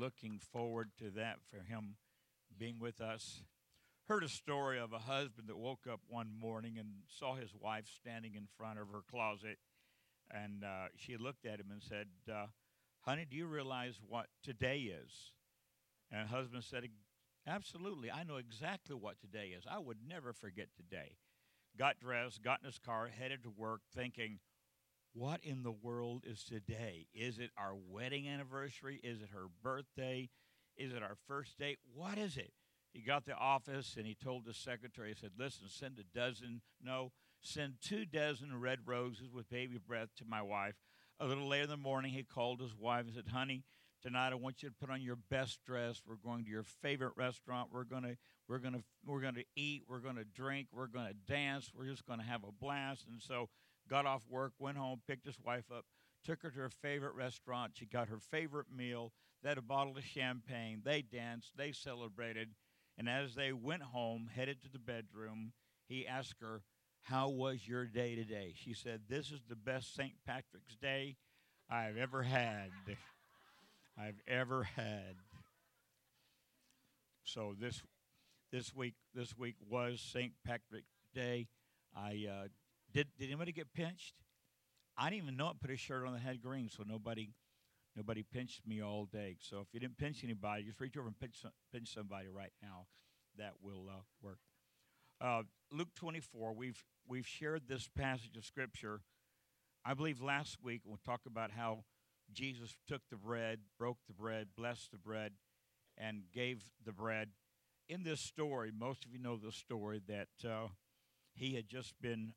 looking forward to that for him being with us. Heard a story of a husband that woke up one morning and saw his wife standing in front of her closet. And uh, she looked at him and said, uh, Honey, do you realize what today is? And husband said, Absolutely. I know exactly what today is. I would never forget today. Got dressed, got in his car, headed to work, thinking, what in the world is today? Is it our wedding anniversary? Is it her birthday? Is it our first date? What is it? He got the office and he told the secretary, he said, Listen, send a dozen, no, send two dozen red roses with baby breath to my wife. A little later in the morning, he called his wife and said, Honey, tonight I want you to put on your best dress. We're going to your favorite restaurant. We're gonna we're gonna we're gonna eat. We're gonna drink. We're gonna dance. We're just gonna have a blast. And so got off work, went home, picked his wife up, took her to her favorite restaurant. She got her favorite meal. They had a bottle of champagne. They danced. They celebrated. And as they went home, headed to the bedroom, he asked her, How was your day today? She said, This is the best St. Patrick's Day I've ever had. I've ever had. So this this week this week was St. Patrick's Day. I uh, did did anybody get pinched? I didn't even know it. Put a shirt on that had green, so nobody nobody pinched me all day. So if you didn't pinch anybody, just reach over and pinch pinch somebody right now. That will uh, work. Uh, Luke 24. We've we've shared this passage of scripture. I believe last week we talked about how Jesus took the bread, broke the bread, blessed the bread, and gave the bread. In this story, most of you know the story that uh, he had just been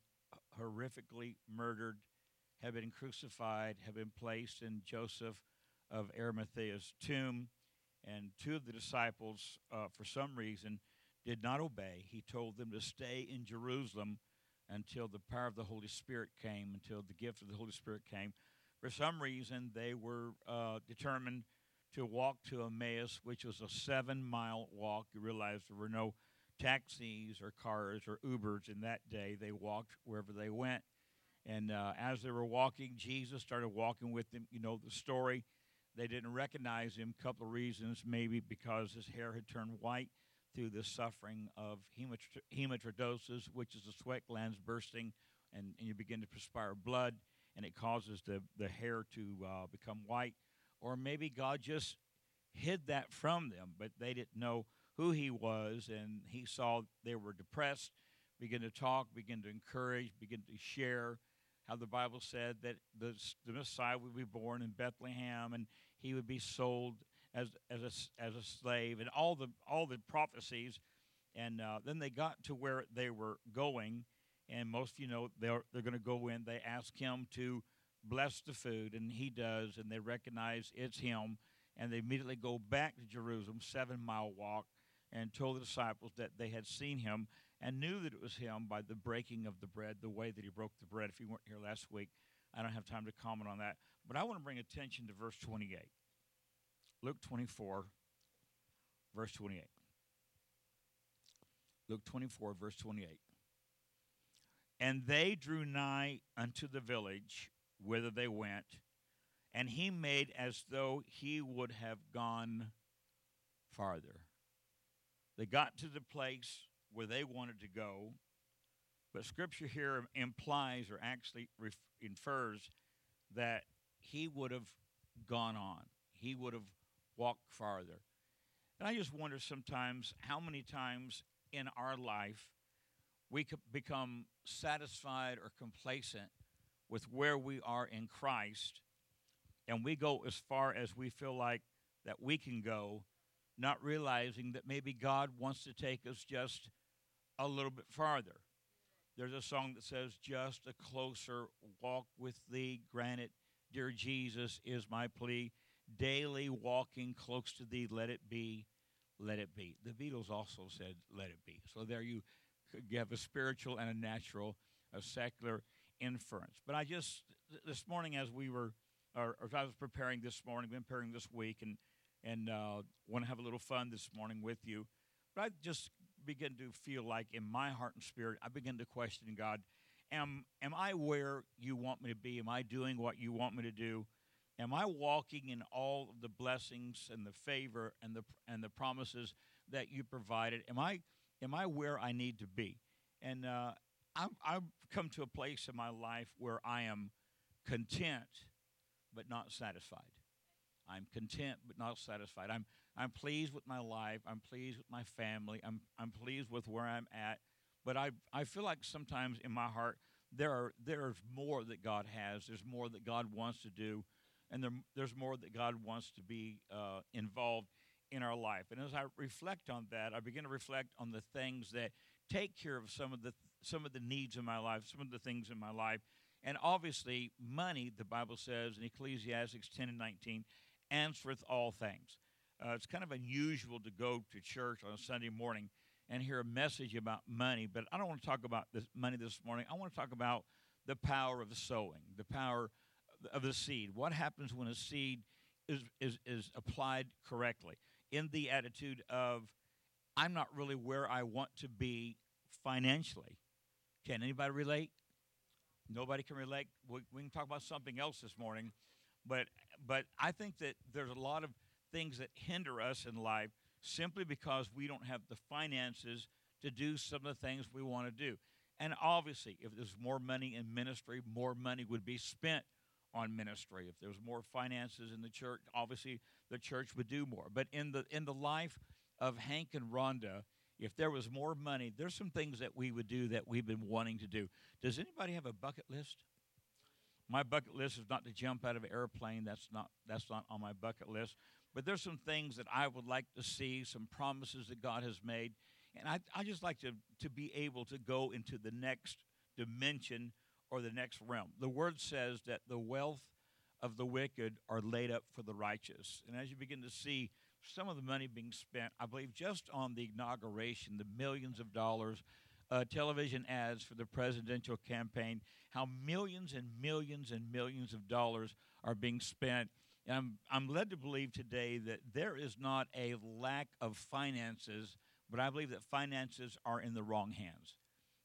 horrifically murdered, have been crucified, have been placed in Joseph of Arimathea's tomb. And two of the disciples, uh, for some reason, did not obey. He told them to stay in Jerusalem until the power of the Holy Spirit came, until the gift of the Holy Spirit came. For some reason, they were uh, determined to walk to Emmaus, which was a seven mile walk. You realize there were no taxis or cars or Ubers in that day. They walked wherever they went. And uh, as they were walking, Jesus started walking with them. You know the story. They didn't recognize him. A couple of reasons. Maybe because his hair had turned white through the suffering of hematidrosis, which is the sweat glands bursting, and, and you begin to perspire blood, and it causes the, the hair to uh, become white. Or maybe God just hid that from them, but they didn't know who he was, and he saw they were depressed, begin to talk, begin to encourage, begin to share how the Bible said that the, the Messiah would be born in Bethlehem and he would be sold as, as, a, as a slave, and all the, all the prophecies. And uh, then they got to where they were going, and most of you know they're, they're going to go in. They ask him to bless the food, and he does, and they recognize it's him. And they immediately go back to Jerusalem, seven mile walk, and told the disciples that they had seen him and knew that it was him by the breaking of the bread, the way that he broke the bread. If you weren't here last week, I don't have time to comment on that. But I want to bring attention to verse 28. Luke 24, verse 28. Luke 24, verse 28. And they drew nigh unto the village whither they went, and he made as though he would have gone farther. They got to the place where they wanted to go, but Scripture here implies or actually ref- infers that he would have gone on. He would have walked farther. And I just wonder sometimes how many times in our life we could become satisfied or complacent with where we are in Christ, and we go as far as we feel like that we can go not realizing that maybe God wants to take us just a little bit farther. There's a song that says, Just a closer walk with thee, granted, dear Jesus, is my plea. Daily walking close to thee, let it be, let it be. The Beatles also said, Let it be. So there you, have a spiritual and a natural, a secular inference. But I just, this morning, as we were, or, or as I was preparing this morning, been preparing this week, and and uh, want to have a little fun this morning with you. But I just begin to feel like in my heart and spirit, I begin to question God, am, am I where you want me to be? Am I doing what you want me to do? Am I walking in all of the blessings and the favor and the and the promises that you provided? Am I am I where I need to be? And uh, I've, I've come to a place in my life where I am content, but not satisfied. I'm content, but not satisfied. I'm I'm pleased with my life. I'm pleased with my family. I'm I'm pleased with where I'm at. But I I feel like sometimes in my heart there are there's more that God has. There's more that God wants to do and there, there's more that God wants to be uh, involved in our life. And as I reflect on that, I begin to reflect on the things that take care of some of the some of the needs in my life, some of the things in my life, and obviously money. The Bible says in Ecclesiastes 10 and 19, answereth all things. Uh, it's kind of unusual to go to church on a Sunday morning and hear a message about money, but I don't want to talk about this money this morning. I want to talk about the power of the sowing, the power of the seed. What happens when a seed is, is, is applied correctly in the attitude of, I'm not really where I want to be financially. Can anybody relate? Nobody can relate. We, we can talk about something else this morning, but but I think that there's a lot of things that hinder us in life simply because we don't have the finances to do some of the things we want to do. And obviously, if there's more money in ministry, more money would be spent on ministry. If there was more finances in the church, obviously the church would do more. But in the in the life of Hank and Rhonda, if there was more money, there's some things that we would do that we've been wanting to do. Does anybody have a bucket list? My bucket list is not to jump out of an airplane. That's not that's not on my bucket list. But there's some things that I would like to see, some promises that God has made. And I, I just like to, to be able to go into the next dimension or the next realm. The word says that the wealth of the wicked are laid up for the righteous. And as you begin to see some of the money being spent, I believe just on the inauguration, the millions of dollars, uh, television ads for the presidential campaign, how millions and millions and millions of dollars are being spent. And I'm, I'm led to believe today that there is not a lack of finances, but I believe that finances are in the wrong hands.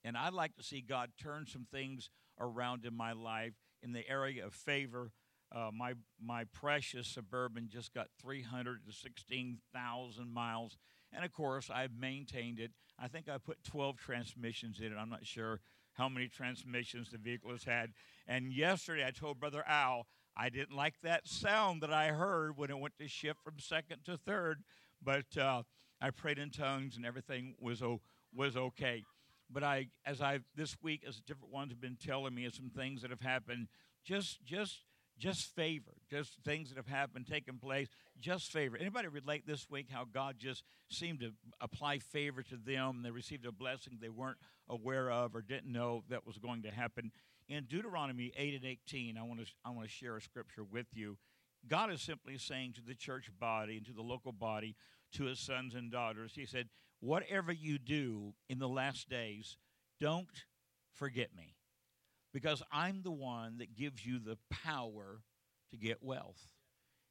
And I'd like to see God turn some things around in my life in the area of favor. Uh, my my precious suburban just got 316,000 miles, and of course I've maintained it. I think I put 12 transmissions in it. I'm not sure how many transmissions the vehicle has had. And yesterday I told Brother Al I didn't like that sound that I heard when it went to shift from second to third, but uh, I prayed in tongues and everything was o- was okay but I, as I this week, as different ones have been telling me, of some things that have happened, just, just, just favor, just things that have happened, taken place, just favor. Anybody relate this week how God just seemed to apply favor to them? They received a blessing they weren't aware of or didn't know that was going to happen. In Deuteronomy 8 and 18, I want to I want to share a scripture with you. God is simply saying to the church body and to the local body, to his sons and daughters, He said, whatever you do in the last days, don't forget me because I'm the one that gives you the power to get wealth.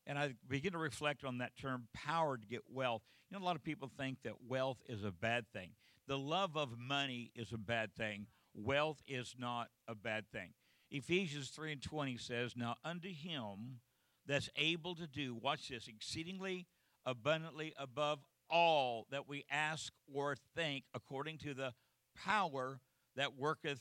And I begin to reflect on that term, power to get wealth. You know, a lot of people think that wealth is a bad thing. The love of money is a bad thing. Wealth is not a bad thing. Ephesians 3 and 20 says, Now unto him that's able to do, watch this, exceedingly abundantly above all that we ask or think according to the power that worketh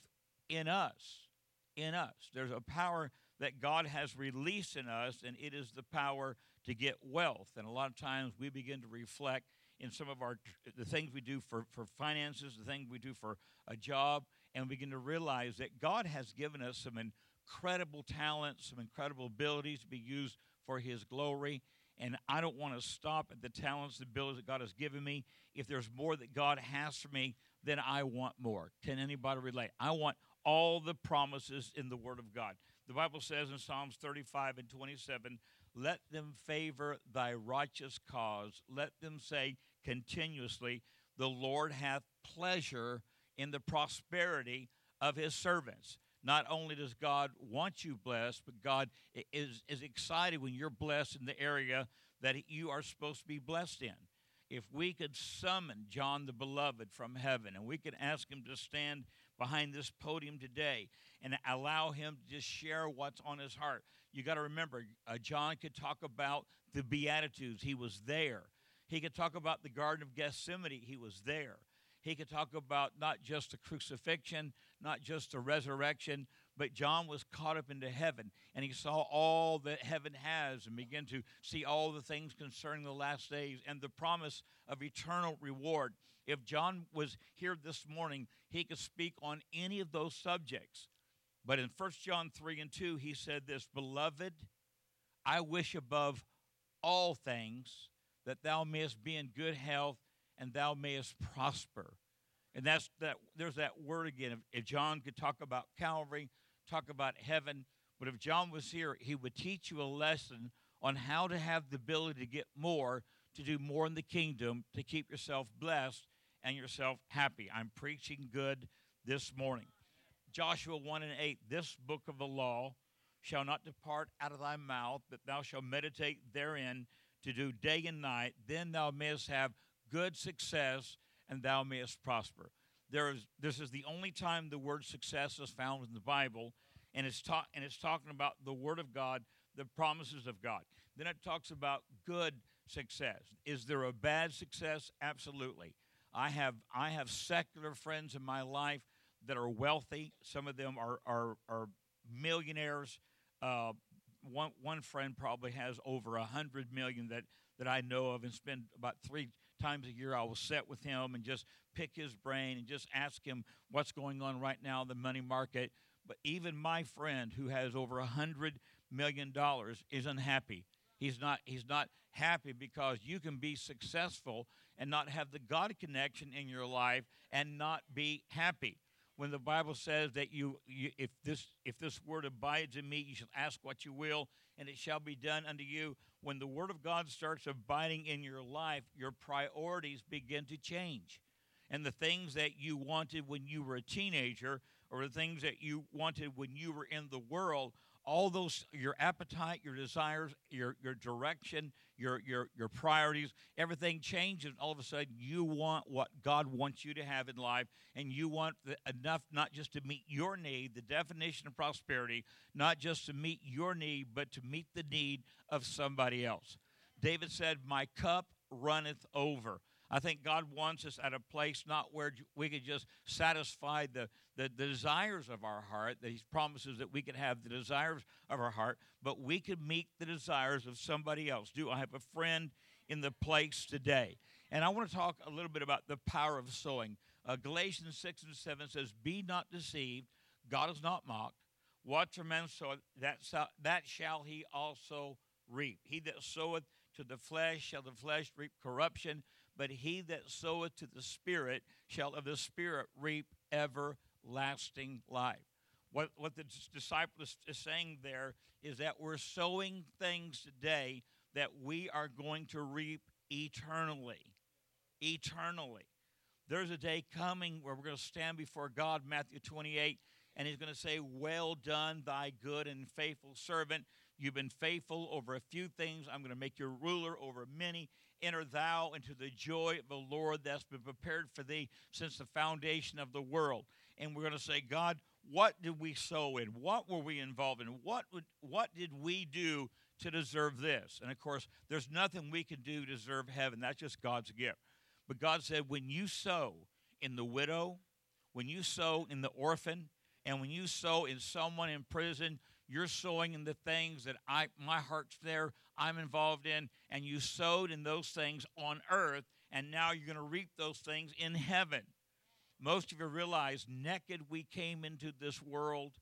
in us. In us. There's a power that God has released in us, and it is the power to get wealth. And a lot of times we begin to reflect in some of our the things we do for, for finances, the things we do for a job, and begin to realize that God has given us some incredible talents, some incredible abilities to be used for His glory and I don't want to stop at the talents, the abilities that God has given me. If there's more that God has for me, then I want more. Can anybody relate? I want all the promises in the Word of God. The Bible says in Psalms 35 and 27, let them favor thy righteous cause. Let them say continuously, the Lord hath pleasure in the prosperity of his servants. Not only does God want you blessed, but God is, is excited when you're blessed in the area that you are supposed to be blessed in. If we could summon John the Beloved from heaven and we could ask him to stand behind this podium today and allow him to just share what's on his heart, You got to remember, uh, John could talk about the Beatitudes. He was there. He could talk about the Garden of Gethsemane. He was there. He could talk about not just the crucifixion, not just the resurrection, but John was caught up into heaven and he saw all that heaven has and began to see all the things concerning the last days and the promise of eternal reward. If John was here this morning, he could speak on any of those subjects. But in 1 John 3 and 2, he said this Beloved, I wish above all things that thou mayest be in good health and thou mayest prosper. And that's that there's that word again. If, if John could talk about Calvary, talk about heaven, but if John was here, he would teach you a lesson on how to have the ability to get more, to do more in the kingdom, to keep yourself blessed and yourself happy. I'm preaching good this morning. Joshua 1 and 8, this book of the law shall not depart out of thy mouth, but thou shalt meditate therein to do day and night. Then thou mayest have good success and thou mayest prosper. There is, this is the only time the word success is found in the Bible, and it's, ta- and it's talking about the Word of God, the promises of God. Then it talks about good success. Is there a bad success? Absolutely. I have, I have secular friends in my life that are wealthy. Some of them are, are, are millionaires. Uh, one, one friend probably has over a hundred million that, that I know of and spend about three times a year I will sit with him and just pick his brain and just ask him what's going on right now in the money market. But even my friend who has over a hundred million dollars is unhappy. He's not he's not happy because you can be successful and not have the God connection in your life and not be happy. When the Bible says that you, you if this if this word abides in me, you shall ask what you will, and it shall be done unto you. When the word of God starts abiding in your life, your priorities begin to change. And the things that you wanted when you were a teenager or the things that you wanted when you were in the world all those your appetite your desires your your direction your your your priorities everything changes all of a sudden you want what god wants you to have in life and you want the, enough not just to meet your need the definition of prosperity not just to meet your need but to meet the need of somebody else. David said my cup runneth over I think God wants us at a place not where we could just satisfy the, the, desires of our heart, that He promises that we could have the desires of our heart, but we could meet the desires of somebody else. Do I have a friend in the place today? And I want to talk a little bit about the power of sowing. Uh, Galatians 6 and 7 says, Be not deceived, God is not mocked. What a man soweth, that, that shall he also reap. He that soweth to the flesh shall the flesh reap corruption, but he that soweth to the Spirit shall of the Spirit reap everlasting life. What, what the disciple is saying there is that we're sowing things today that we are going to reap eternally. Eternally. There's a day coming where we're going to stand before God, Matthew 28, and He's going to say, Well done, thy good and faithful servant. You've been faithful over a few things. I'm going to make you ruler over many. Enter thou into the joy of the Lord that's been prepared for thee since the foundation of the world. And we're going to say, God, what did we sow in? What were we involved in? What, would, what did we do to deserve this? And of course, there's nothing we can do to deserve heaven. That's just God's gift. But God said, when you sow in the widow, when you sow in the orphan, and when you sow in someone in prison, you're sowing in the things that I my heart's there, I'm involved in, and you sowed in those things on earth, and now you're going to reap those things in heaven. Most of you realize naked we came into this world,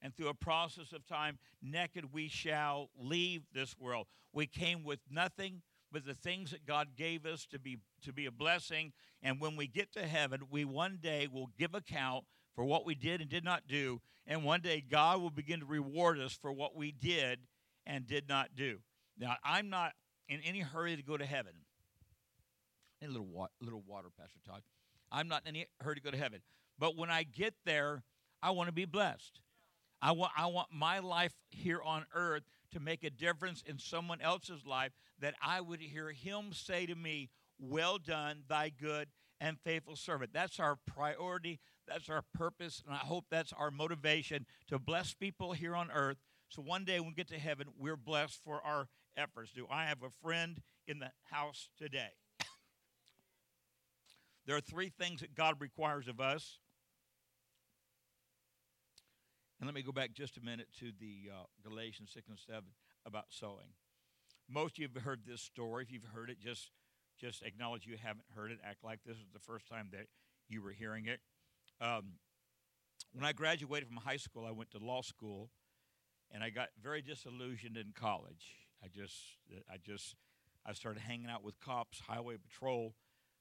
and through a process of time, naked we shall leave this world. We came with nothing but the things that God gave us to be to be a blessing, and when we get to heaven, we one day will give account for what we did and did not do. And one day God will begin to reward us for what we did and did not do. Now, I'm not in any hurry to go to heaven. A little, wa- little water, Pastor Todd. I'm not in any hurry to go to heaven. But when I get there, I want to be blessed. I want, I want my life here on earth to make a difference in someone else's life that I would hear him say to me, Well done, thy good and faithful servant. That's our priority. That's our purpose. And I hope that's our motivation to bless people here on earth So one day when we get to heaven, we're blessed for our efforts. Do I have a friend in the house today? there are three things that God requires of us. And let me go back just a minute to the uh, Galatians 6 and 7 about sowing. Most of you have heard this story. If you've heard it, just just acknowledge you haven't heard it. Act like this is the first time that you were hearing it. Um, when I graduated from high school, I went to law school, and I got very disillusioned in college. I just, I just, I started hanging out with cops, highway patrol.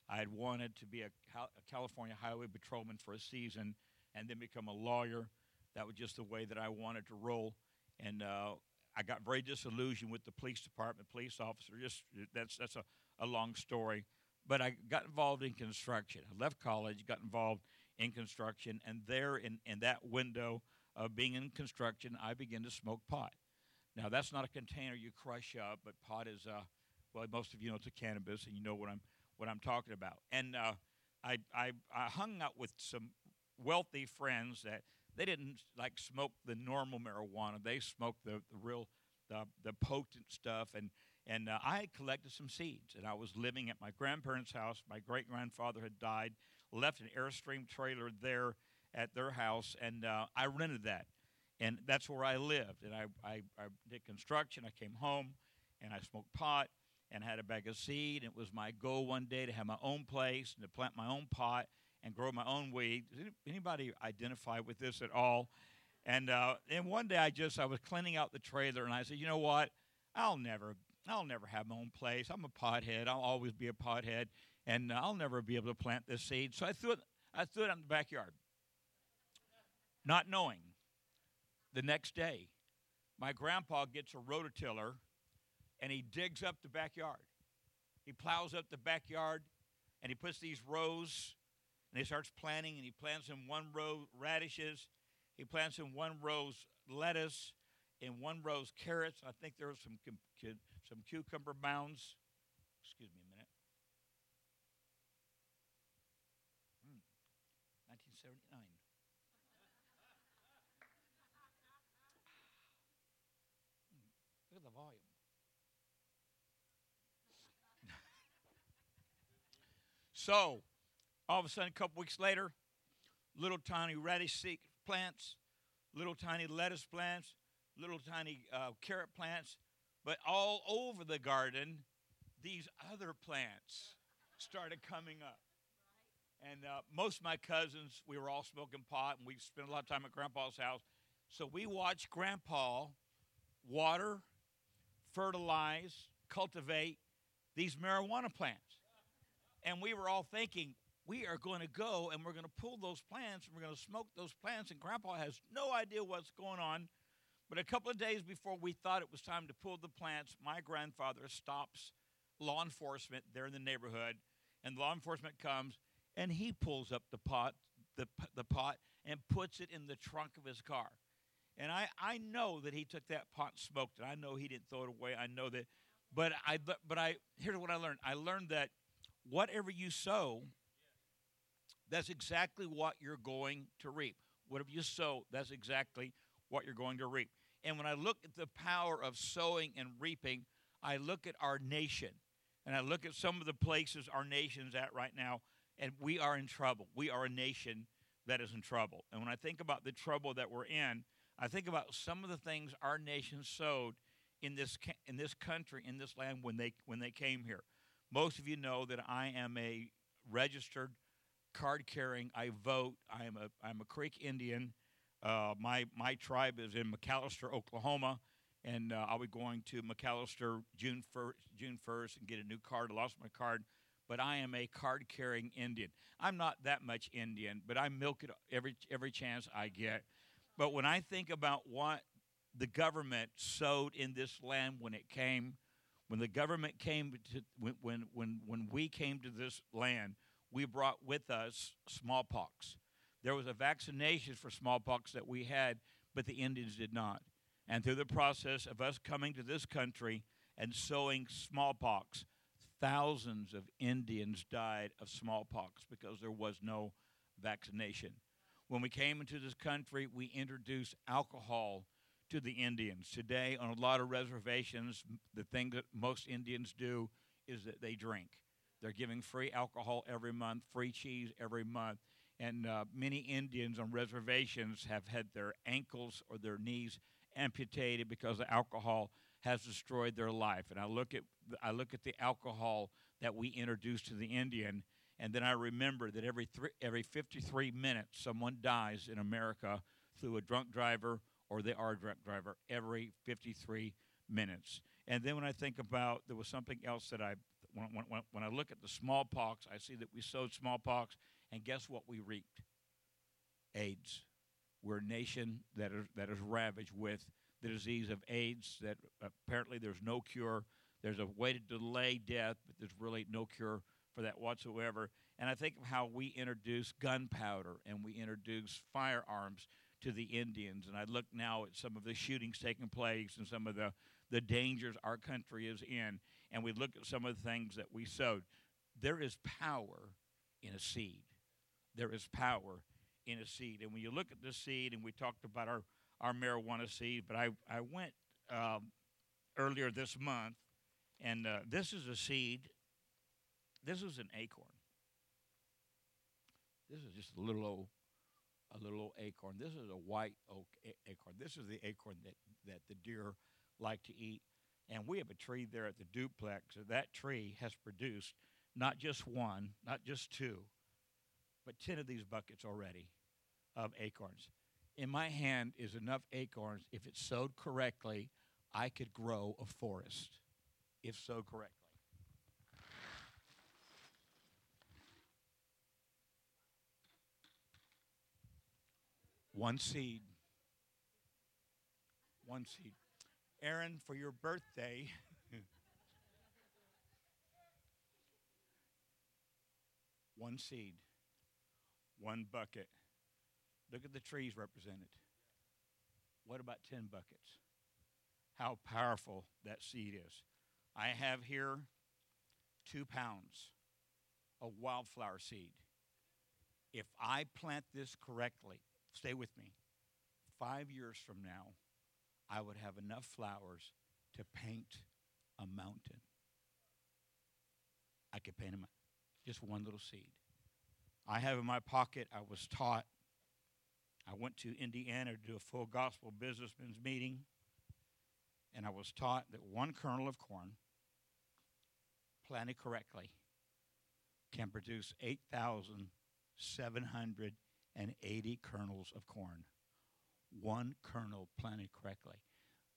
I had wanted to be a, a California highway patrolman for a season, and then become a lawyer. That was just the way that I wanted to roll, and uh, I got very disillusioned with the police department, police officer. Just that's that's a, a long story. But I got involved in construction. I left college, got involved in construction, and there in, in that window of being in construction, I began to smoke pot. Now that's not a container you crush up, but pot is uh, well, most of you know it's a cannabis, and you know what I'm what I'm talking about. And uh, I, I I hung out with some wealthy friends that they didn't like smoke the normal marijuana. They smoked the, the real, the, the potent stuff. And, and uh, I had collected some seeds. And I was living at my grandparents' house. My great grandfather had died, left an Airstream trailer there at their house. And uh, I rented that. And that's where I lived. And I, I, I did construction. I came home and I smoked pot and had a bag of seed. And it was my goal one day to have my own place and to plant my own pot and grow my own weed. Does anybody identify with this at all? And uh, one day I just I was cleaning out the trailer and I said, you know what? I'll never I'll never have my own place. I'm a pothead. I'll always be a pothead, and I'll never be able to plant this seed. So I threw it I threw it in the backyard, not knowing. The next day, my grandpa gets a rototiller, and he digs up the backyard. He plows up the backyard, and he puts these rows and he starts planting, and he plants in one row radishes, he plants in one row lettuce, in one row carrots. I think there are some some cucumber mounds. Excuse me a minute. Mm, 1979. Mm, look at the volume. so, all of a sudden, a couple weeks later, little tiny radish plants, little tiny lettuce plants, little tiny uh, carrot plants, but all over the garden, these other plants started coming up. And uh, most of my cousins, we were all smoking pot, and we spent a lot of time at Grandpa's house. So we watched Grandpa water, fertilize, cultivate these marijuana plants. And we were all thinking, we are going to go and we're going to pull those plants and we're going to smoke those plants. And Grandpa has no idea what's going on. But a couple of days before we thought it was time to pull the plants, my grandfather stops law enforcement there in the neighborhood. And law enforcement comes and he pulls up the pot, the, the pot and puts it in the trunk of his car. And I, I know that he took that pot and smoked it. I know he didn't throw it away. I know that. But I, but I, here's what I learned. I learned that whatever you sow, that's exactly what you're going to reap. Whatever you sow, that's exactly what you're going to reap. And when I look at the power of sowing and reaping, I look at our nation and I look at some of the places our nation's at right now, and we are in trouble. We are a nation that is in trouble. And when I think about the trouble that we're in, I think about some of the things our nation sowed in this in this country, in this land when they when they came here. Most of you know that I am a registered card carrying. I vote. I'm a I'm a Creek Indian. Uh, my my tribe is in McAlester, Oklahoma, and uh, I'll be going to McAlester June first June first and get a new card. I lost my card, but I am a card carrying Indian. I'm not that much Indian, but I milk it every every chance I get. But when I think about what the government sowed in this land when it came, when the government came to when when when, when we came to this land we brought with us smallpox. There was a vaccination for smallpox that we had, but the Indians did not. And through the process of us coming to this country and sowing smallpox, thousands of Indians died of smallpox because there was no vaccination. When we came into this country, we introduced alcohol to the Indians. Today, on a lot of reservations, the thing that most Indians do is that they drink. They're giving free alcohol every month, free cheese every month. And uh, many Indians on reservations have had their ankles or their knees amputated because of alcohol has destroyed their life. And I look at I look at the alcohol that we introduced to the Indian, and then I remember that every three, every 53 minutes someone dies in America through a drunk driver or they are a drunk driver every 53 minutes. And then when I think about there was something else that I when, when, when I look at the smallpox, I see that we sowed smallpox, and guess what we reaped? AIDS. We're a nation that is, that is ravaged with the disease of AIDS, that uh, apparently there's no cure. There's a way to delay death, but there's really no cure for that whatsoever. And I think of how we introduce gunpowder and we introduce firearms to the Indians. And I look now at some of the shootings taking place and some of the, the dangers our country is in. And we look at some of the things that we sowed. There is power in a seed. There is power in a seed. And when you look at the seed, and we talked about our, our marijuana seed, but I, I went um, earlier this month, and uh, this is a seed. This is an acorn. This is just a little old, a little old acorn. This is a white oak a- acorn. This is the acorn that, that the deer like to eat. And we have a tree there at the duplex. That tree has produced not just one, not just two, but 10 of these buckets already of acorns. In my hand is enough acorns. If it's sowed correctly, I could grow a forest, if sowed correctly. One seed. One seed. Aaron, for your birthday, one seed, one bucket. Look at the trees represented. What about 10 buckets? How powerful that seed is. I have here two pounds of wildflower seed. If I plant this correctly, stay with me, five years from now, I would have enough flowers to paint a mountain. I could paint a mountain. Just one little seed. I have in my pocket, I was taught, I went to Indiana to do a full gospel businessman's meeting, and I was taught that one kernel of corn, planted correctly, can produce 8,780 kernels of corn one kernel planted correctly.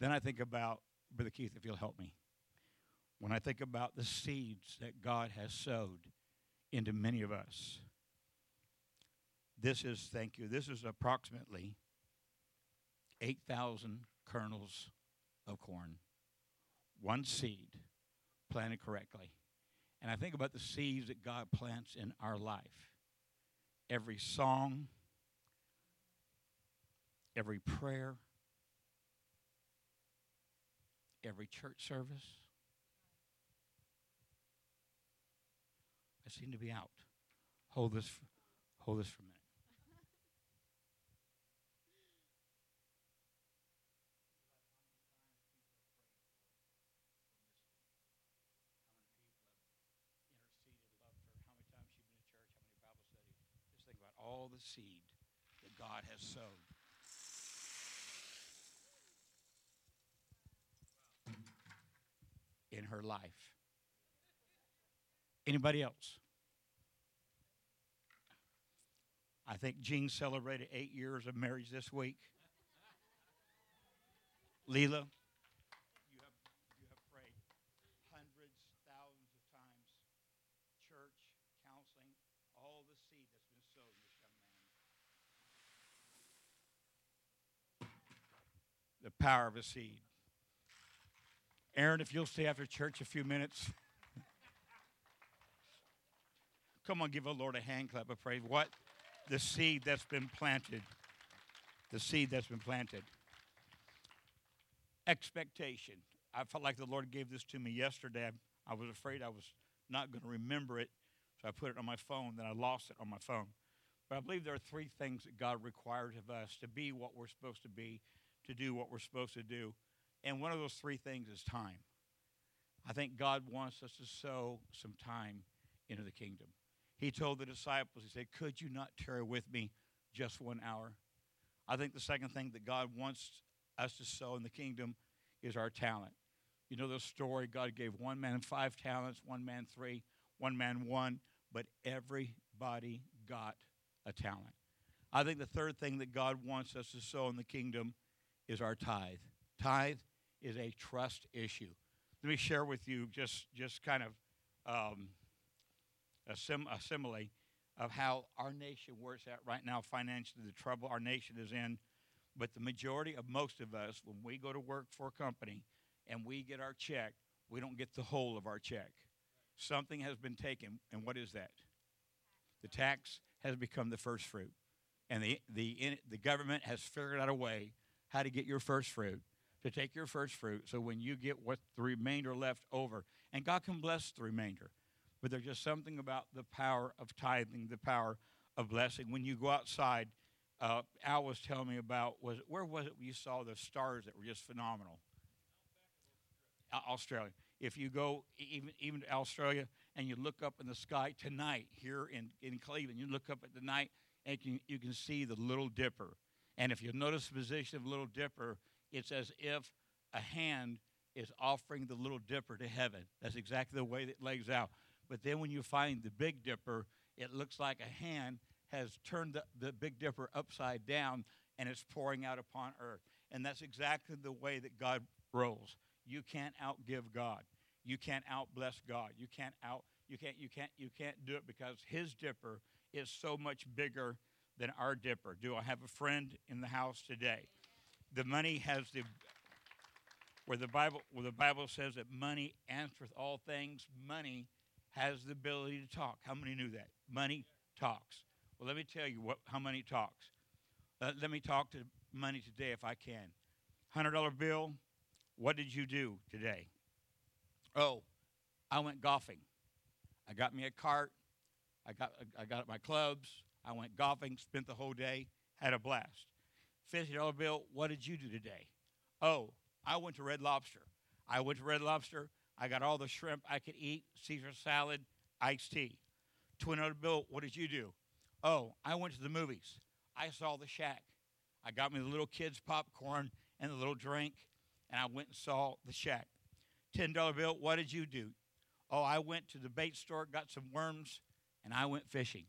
Then I think about, Brother Keith, if you'll help me, when I think about the seeds that God has sowed into many of us, this is, thank you, this is approximately 8,000 kernels of corn, one seed planted correctly. And I think about the seeds that God plants in our life. Every song, every prayer, every church service. I seem to be out. Hold this, hold this for a minute. All the seed that God has sowed. in her life. Anybody else? I think Jean celebrated eight years of marriage this week. Leela, you have, you have prayed hundreds, thousands of times. Church, counseling, all the seed that's been sown in this young man. The power of a seed. Aaron, if you'll stay after church a few minutes. Come on, give the Lord a hand clap of praise. What? The seed that's been planted. The seed that's been planted. Expectation. I felt like the Lord gave this to me yesterday. I, was afraid I was not going to remember it, so I put it on my phone, then I lost it on my phone. But I believe there are three things that God requires of us to be what we're supposed to be to do what we're supposed to do. And one of those three things is time. I think God wants us to sow some time into the kingdom. He told the disciples, He said, Could you not tarry with me just one hour? I think the second thing that God wants us to sow in the kingdom is our talent. You know the story God gave one man five talents, one man three, one man one, but everybody got a talent. I think the third thing that God wants us to sow in the kingdom is our tithe. Tithe is a trust issue. Let me share with you just, just kind of um, a, sim, a simile of how our nation, where it's at right now financially, the trouble our nation is in. But the majority of most of us, when we go to work for a company and we get our check, we don't get the whole of our check. Something has been taken, and what is that? The tax has become the first fruit. And the, the, the government has figured out a way how to get your first fruit, to take your first fruit, so when you get what the remainder left over, and God can bless the remainder. But there's just something about the power of tithing, the power of blessing. When you go outside, uh, Al was telling me about was where was it you saw the stars that were just phenomenal? Australia. If you go even even to Australia and you look up in the sky tonight here in, in Cleveland, you look up at the night and you can, you can see the Little Dipper. And if you notice the position of Little Dipper, it's as if a hand is offering the Little Dipper to heaven. That's exactly the way that lays out. But then when you find the Big Dipper, it looks like a hand has turned the, the Big Dipper upside down and it's pouring out upon earth. And that's exactly the way that God rolls. You can't outgive God. You can't outbless God. You can't out you can't you can't you can't do it because his dipper is so much bigger than our dipper. Do I have a friend in the house today? The money has the where the Bible where the Bible says that money answereth all things, money has the ability to talk. How many knew that? Money talks. Well, let me tell you what how money talks. Uh, let me talk to money today if I can. Hundred dollar bill. What did you do today? Oh, I went golfing. I got me a cart. I got I got my clubs. I went golfing. Spent the whole day. Had a blast. Fifty dollar bill. What did you do today? Oh, I went to Red Lobster. I went to Red Lobster. I got all the shrimp I could eat, Caesar salad, iced tea. Twenty dollar bill. What did you do? Oh, I went to the movies. I saw the shack. I got me the little kids' popcorn and the little drink, and I went and saw the shack. $10 bill, what did you do? Oh, I went to the bait store, got some worms, and I went fishing.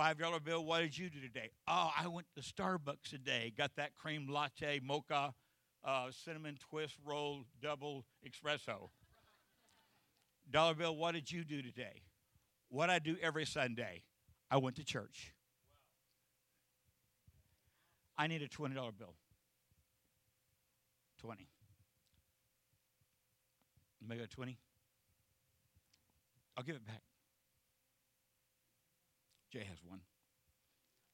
$5 bill, what did you do today? Oh, I went to Starbucks today, got that cream latte, mocha, uh, cinnamon twist roll, double espresso. Dollar bill, what did you do today? What I do every Sunday. I went to church. I need a $20 bill. 20. Make it 20. I'll give it back. Jay has one.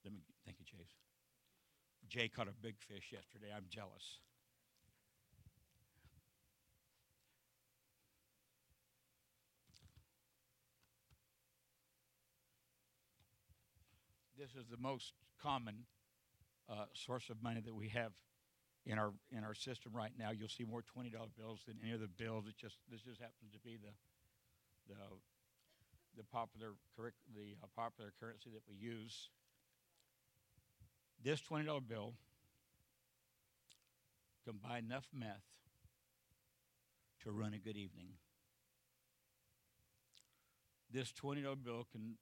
Let me thank you, Jay. Jay caught a big fish yesterday. I'm jealous. this is the most common uh, source of money that we have in our in our system right now. You'll see more twenty dollar bills than any other bills. It just this just happens to be the the the popular the uh, popular currency that we use. This twenty dollar bill can buy enough meth to run a good evening. This twenty dollar bill can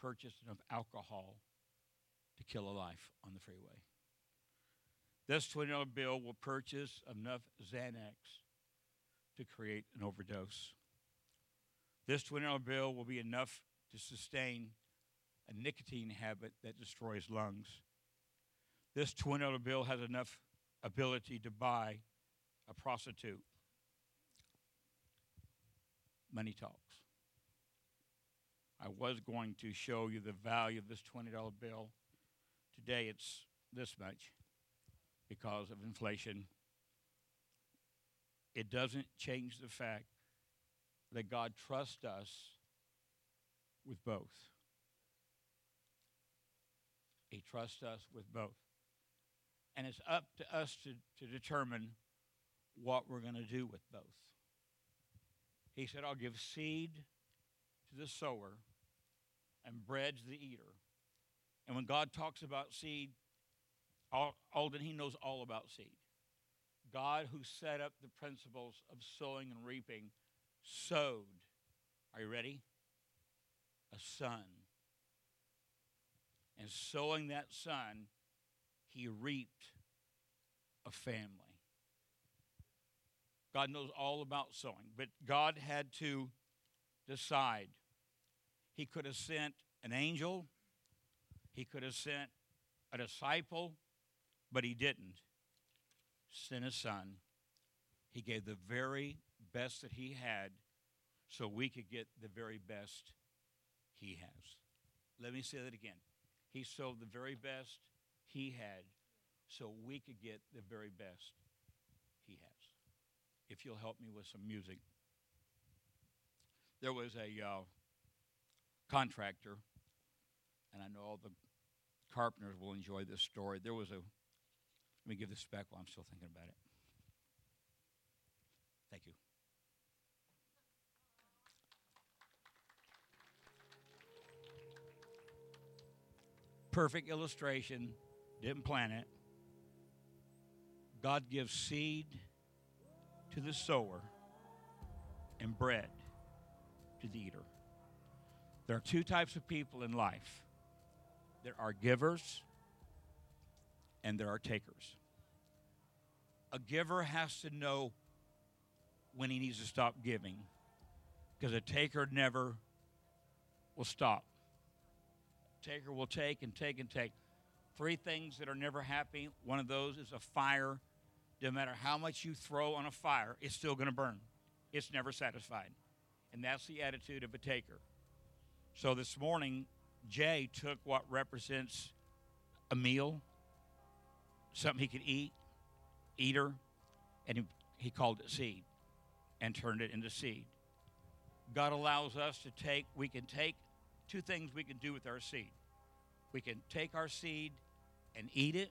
purchase enough alcohol to kill a life on the freeway. This $20 bill will purchase enough Xanax to create an overdose. This $20 bill will be enough to sustain a nicotine habit that destroys lungs. This $20 bill has enough ability to buy a prostitute. Money talks. I was going to show you the value of this $20 bill Today it's this much because of inflation. It doesn't change the fact that God trusts us with both. He trusts us with both. And it's up to us to, to determine what we're going to do with both. He said, I'll give seed to the sower and bread to the eater. And when God talks about seed, Alden, he knows all about seed. God, who set up the principles of sowing and reaping, sowed. Are you ready? A son. And sowing that son, he reaped a family. God knows all about sowing, but God had to decide. He could have sent an angel, he could have sent a disciple, but he didn't. Send a son. He gave the very best that he had so we could get the very best he has. Let me say that again. He sold the very best he had so we could get the very best he has. If you'll help me with some music. There was a uh, contractor, and I know all the carpenters will enjoy this story. There was a, let me give this back while I'm still thinking about it. Thank you. Perfect illustration, didn't plant it. God gives seed to the sower and bread to the eater. There are two types of people in life there are givers and there are takers. A giver has to know when he needs to stop giving because a taker never will stop. Taker will take and take and take. Three things that are never happy. One of those is a fire. No matter how much you throw on a fire, it's still going to burn. It's never satisfied. And that's the attitude of a taker. So this morning, Jay took what represents a meal, something he could eat, eater, and he, he called it seed and turned it into seed. God allows us to take, we can take two things we can do with our seed. We can take our seed and eat it,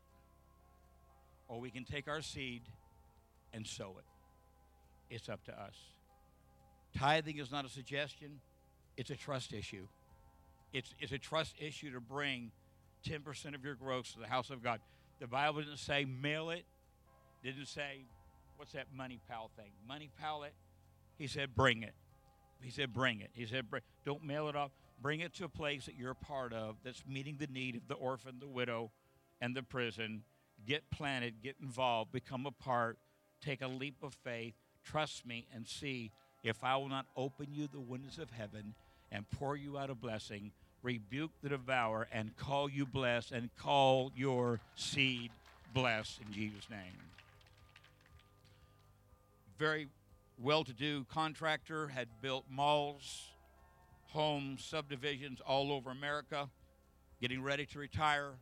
or we can take our seed and sow it. It's up to us. Tithing is not a suggestion, it's a trust issue. It's, it's a trust issue to bring 10% of your gross to the house of God. The Bible didn't say mail it, didn't say, what's that money pal thing? Money pal it. He said, bring it. He said, bring it. He said, bring. don't mail it off. Bring it to a place that you're a part of that's meeting the need of the orphan, the widow, and the prison. Get planted, get involved, become a part, take a leap of faith, trust me, and see if I will not open you the windows of heaven and pour you out a blessing, rebuke the devourer, and call you blessed, and call your seed blessed in Jesus' name. Very well to do contractor, had built malls, homes, subdivisions all over America, getting ready to retire.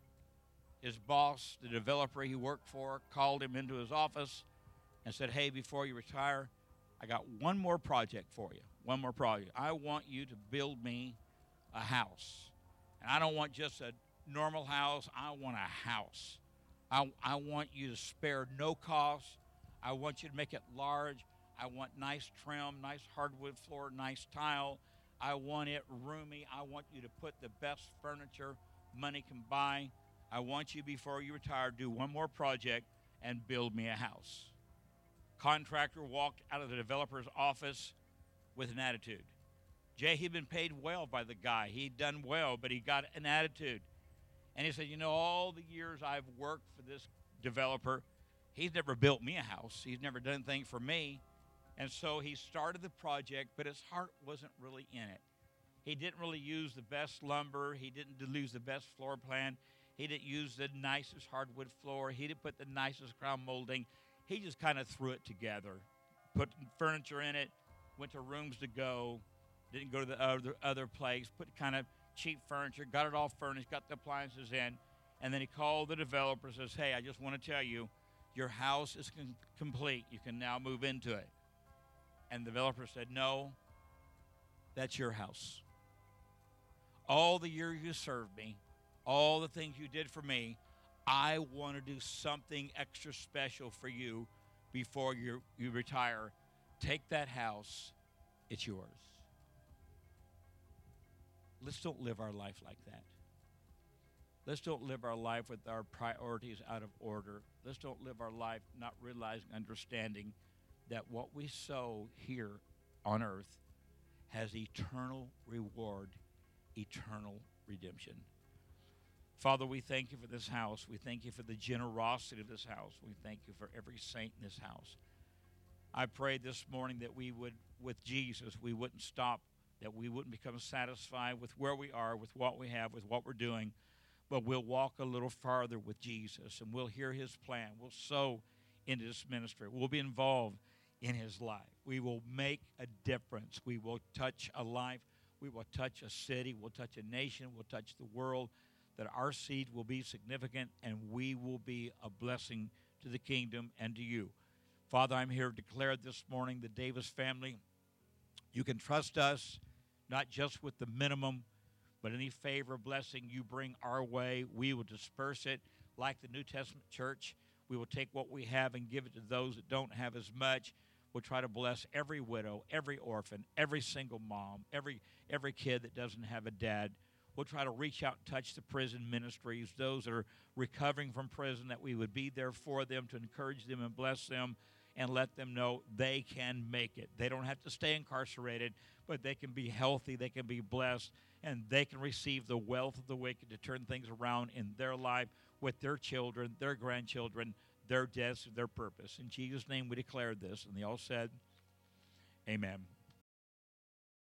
His boss, the developer he worked for, called him into his office and said, Hey, before you retire, I got one more project for you. One more project. I want you to build me a house. And I don't want just a normal house, I want a house. I, I want you to spare no cost. I want you to make it large. I want nice trim, nice hardwood floor, nice tile. I want it roomy. I want you to put the best furniture money can buy. I want you, before you retire, do one more project and build me a house. Contractor walked out of the developer's office with an attitude. Jay, he'd been paid well by the guy. He'd done well, but he got an attitude. And he said, You know, all the years I've worked for this developer, he's never built me a house. He's never done anything for me. And so he started the project, but his heart wasn't really in it. He didn't really use the best lumber. He didn't use the best floor plan. He didn't use the nicest hardwood floor. He didn't put the nicest crown molding. He just kind of threw it together, put furniture in it, went to rooms to go, didn't go to the other, other place, put kind of cheap furniture, got it all furnished, got the appliances in, and then he called the developer and says, Hey, I just want to tell you, your house is con- complete. You can now move into it. And the developer said, No, that's your house. All the years you served me, all the things you did for me, I want to do something extra special for you before you, you retire. Take that house, it's yours. Let's don't live our life like that. Let's don't live our life with our priorities out of order. Let's don't live our life not realizing, understanding that what we sow here on earth has eternal reward, eternal redemption. Father, we thank you for this house. We thank you for the generosity of this house. We thank you for every saint in this house. I pray this morning that we would, with Jesus, we wouldn't stop, that we wouldn't become satisfied with where we are, with what we have, with what we're doing, but we'll walk a little farther with Jesus and we'll hear his plan. We'll sow into this ministry. We'll be involved in his life. We will make a difference. We will touch a life. We will touch a city. We'll touch a nation. We'll touch the world. That our seed will be significant and we will be a blessing to the kingdom and to you. Father, I'm here to declare this morning the Davis family, you can trust us not just with the minimum, but any favor, blessing you bring our way, we will disperse it like the New Testament church. We will take what we have and give it to those that don't have as much. We'll try to bless every widow, every orphan, every single mom, every every kid that doesn't have a dad. We'll try to reach out and touch the prison ministries, those that are recovering from prison, that we would be there for them to encourage them and bless them and let them know they can make it. They don't have to stay incarcerated, but they can be healthy, they can be blessed, and they can receive the wealth of the wicked to turn things around in their life with their children, their grandchildren, their destiny, their purpose. In Jesus' name we declare this. And they all said, Amen.